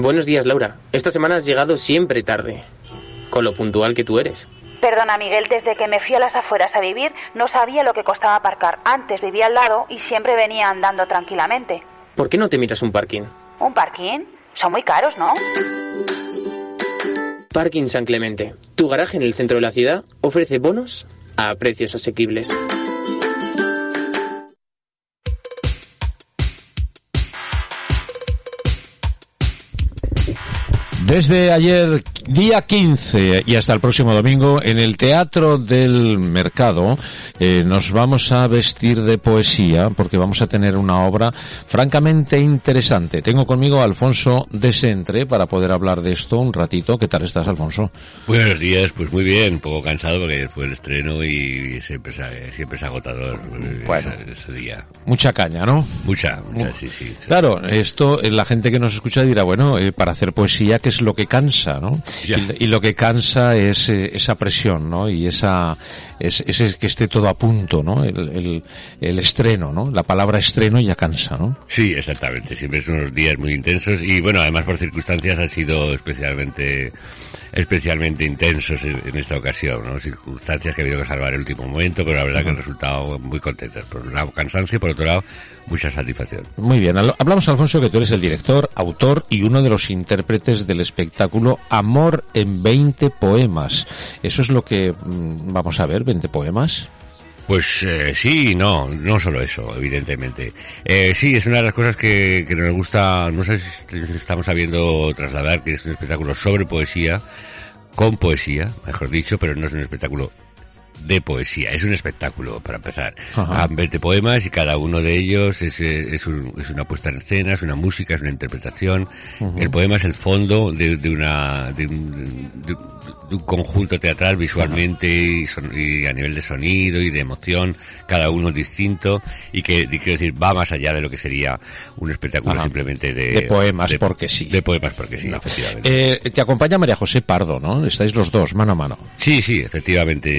Buenos días, Laura. Esta semana has llegado siempre tarde, con lo puntual que tú eres. Perdona, Miguel, desde que me fui a las afueras a vivir no sabía lo que costaba aparcar. Antes vivía al lado y siempre venía andando tranquilamente. ¿Por qué no te miras un parking? ¿Un parking? Son muy caros, ¿no? Parking San Clemente. Tu garaje en el centro de la ciudad ofrece bonos a precios asequibles. Desde ayer, día 15 y hasta el próximo domingo, en el Teatro del Mercado, eh, nos vamos a vestir de poesía porque vamos a tener una obra francamente interesante. Tengo conmigo a Alfonso Desentre para poder hablar de esto un ratito. ¿Qué tal estás, Alfonso? Buenos días, pues muy bien, un poco cansado porque fue el estreno y siempre es, siempre es agotador Bueno. ese, ese día. Mucha caña, ¿no? Mucha, mucha, sí, sí. Claro, esto eh, la gente que nos escucha dirá, bueno, eh, para hacer poesía, ¿qué es lo que cansa, no? Y, y lo que cansa es eh, esa presión, ¿no? Y esa, es, ese que esté todo a punto, ¿no? El, el, el estreno, ¿no? La palabra estreno ya cansa, ¿no? Sí, exactamente. Siempre son unos días muy intensos y bueno, además por circunstancias han sido especialmente, especialmente intensos en, en esta ocasión, ¿no? Circunstancias que ha habido que salvar el último momento, pero la verdad que han resultado muy contentos. Por un lado cansancio, por otro lado mucha satisfacción. Muy bien, hablamos Alfonso que tú eres el director, autor y uno de los intérpretes del espectáculo Amor en 20 poemas. Eso es lo que mm, vamos a ver, 20 poemas. Pues eh, sí, no, no solo eso, evidentemente. Eh, sí, es una de las cosas que, que nos gusta, no sé si estamos sabiendo trasladar, que es un espectáculo sobre poesía, con poesía, mejor dicho, pero no es un espectáculo de poesía, es un espectáculo, para empezar. Ajá. Han 20 poemas y cada uno de ellos es, eh, es, un- es una puesta en escena, es una música, es una interpretación. El poema es el fondo de, de una, de un, de- de un conjunto teatral visualmente y, son- y a nivel de sonido y de emoción, cada uno distinto y que, y quiero decir, va más allá de lo que sería un espectáculo simplemente de, De poemas, porque sí. De poemas porque sí, efectivamente. Eh, te acompaña María José Pardo, ¿no? Estáis los dos, mano a mano. Sí, sí, efectivamente.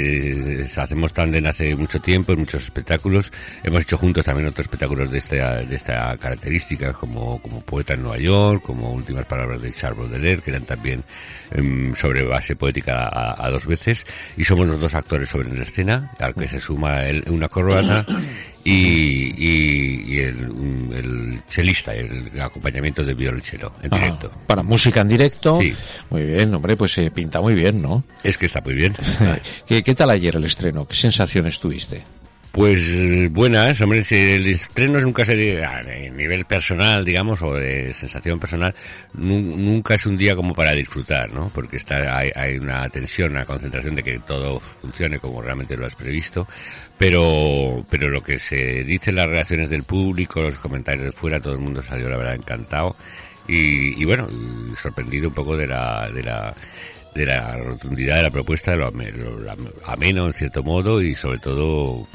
Eh, Hacemos tándem hace mucho tiempo en muchos espectáculos. Hemos hecho juntos también otros espectáculos de esta, de esta característica, como, como Poeta en Nueva York, como Últimas Palabras de Charles Baudelaire, que eran también em, sobre base poética a, dos veces. Y somos los dos actores sobre la escena, al que se suma el- una corbata y, y, y el, el chelista, el acompañamiento de violonchelo en directo. Para música en directo. Sí. Muy bien, hombre, pues se pinta muy bien, ¿no? Es que está muy bien. ¿Qué, qué tal ayer el estreno? ¿Qué sensaciones tuviste? Pues eh, buenas, hombre, si el estreno nunca se a nivel personal, digamos, o de sensación personal, nu- nunca es un día como para disfrutar, ¿no? Porque está, hay, hay una tensión, una concentración de que todo funcione como realmente lo has previsto, pero, pero lo que se dice las reacciones del público, los comentarios de fuera, todo el mundo salió, la verdad, encantado y, y bueno, sorprendido un poco de la, de la, de la rotundidad de la propuesta, lo, lo- lo ameno en cierto modo y sobre todo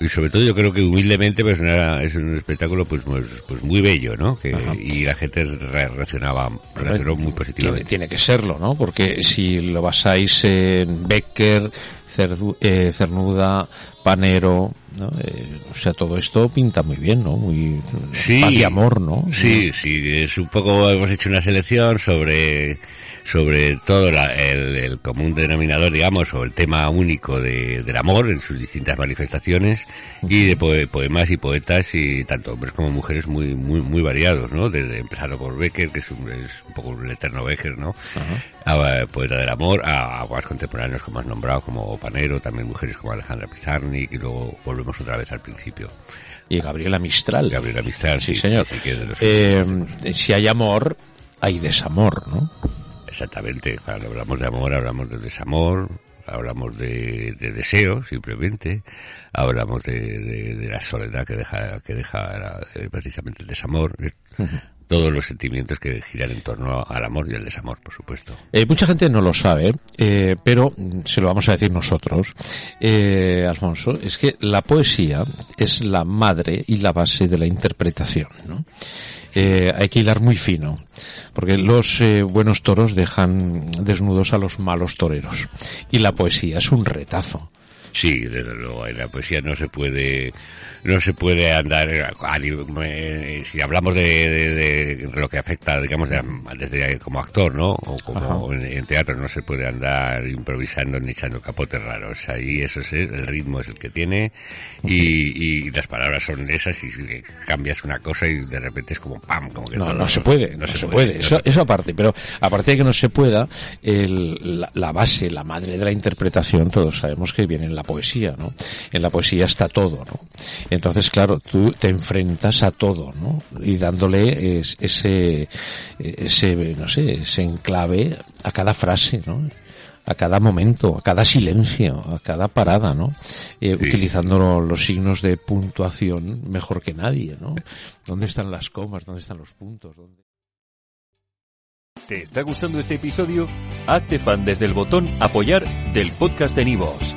y sobre todo yo creo que humildemente pues es un espectáculo pues pues, pues muy bello no que, y la gente re- reaccionaba reaccionó muy Tiene, positivamente tiene que serlo, ¿no? Porque si lo basáis en Becker, Cerdu- eh, Cernuda, Panero, ¿no? Eh, o sea, todo esto pinta muy bien, ¿no? Muy Sí. paz y amor, ¿no? Sí, sí, es un poco, hemos hecho una selección sobre, sobre todo la- el, el común denominador, digamos, o el tema único de, del amor en sus distintas manifestaciones y de poe- poemas y poetas y tanto hombres como mujeres muy, muy, muy variados, ¿no? Desde, empezando por Becker, que es un, es un poco el eterno Becker, ¿no? A, poeta del amor, a, a más contemporáneos como has nombrado, como Panero, también mujeres como Alejandra Pizarnik y luego volvemos otra vez al principio. Y Gabriela Mistral. Gabriela Mistral, Sí, sí, señor. los- Eh, si hay amor, hay desamor, ¿no? Exactamente, cuando hablamos de amor hablamos de desamor, hablamos de, de deseo, simplemente, hablamos de, de, de la soledad que deja, que deja eh, precisamente el desamor, todos los sentimientos que giran en torno al amor y al desamor, por supuesto. Eh, mucha gente no lo sabe, eh, pero se lo vamos a decir nosotros, eh, Alfonso, es que la poesía es la madre y la base de la interpretación, ¿no? Eh, hay que hilar muy fino, porque los eh, buenos toros dejan desnudos a los malos toreros. Y la poesía es un retazo. Sí, desde luego, en la poesía no se puede, no se puede andar, si hablamos de, de- de lo que afecta, digamos, de- desde como actor, ¿no? O como en, en teatro, no se puede andar improvisando ni echando capotes raros. Ahí eso es, el ritmo es el que tiene y, y las palabras son esas y cambias una cosa y de repente es como pam, como que No, no se puede, no, se, puede. Eso, eso aparte, pero aparte de que no se pueda, el- la, la base, la madre de la interpretación, todos sabemos que viene en la poesía, ¿no? En la poesía está todo, ¿no? Entonces, claro, tú te enfrentas a todo, ¿no? Y dándole es- ese, ese, no sé, ese enclave a cada frase, ¿no? a cada momento, a cada silencio, a cada parada, ¿no? Eh, Utilizando los signos de puntuación mejor que nadie, ¿no? ¿Dónde están las comas? ¿Dónde están los puntos? ¿Dónde- ¿Te está gustando este episodio? Hazte fan desde el botón Apoyar del podcast de Nivos.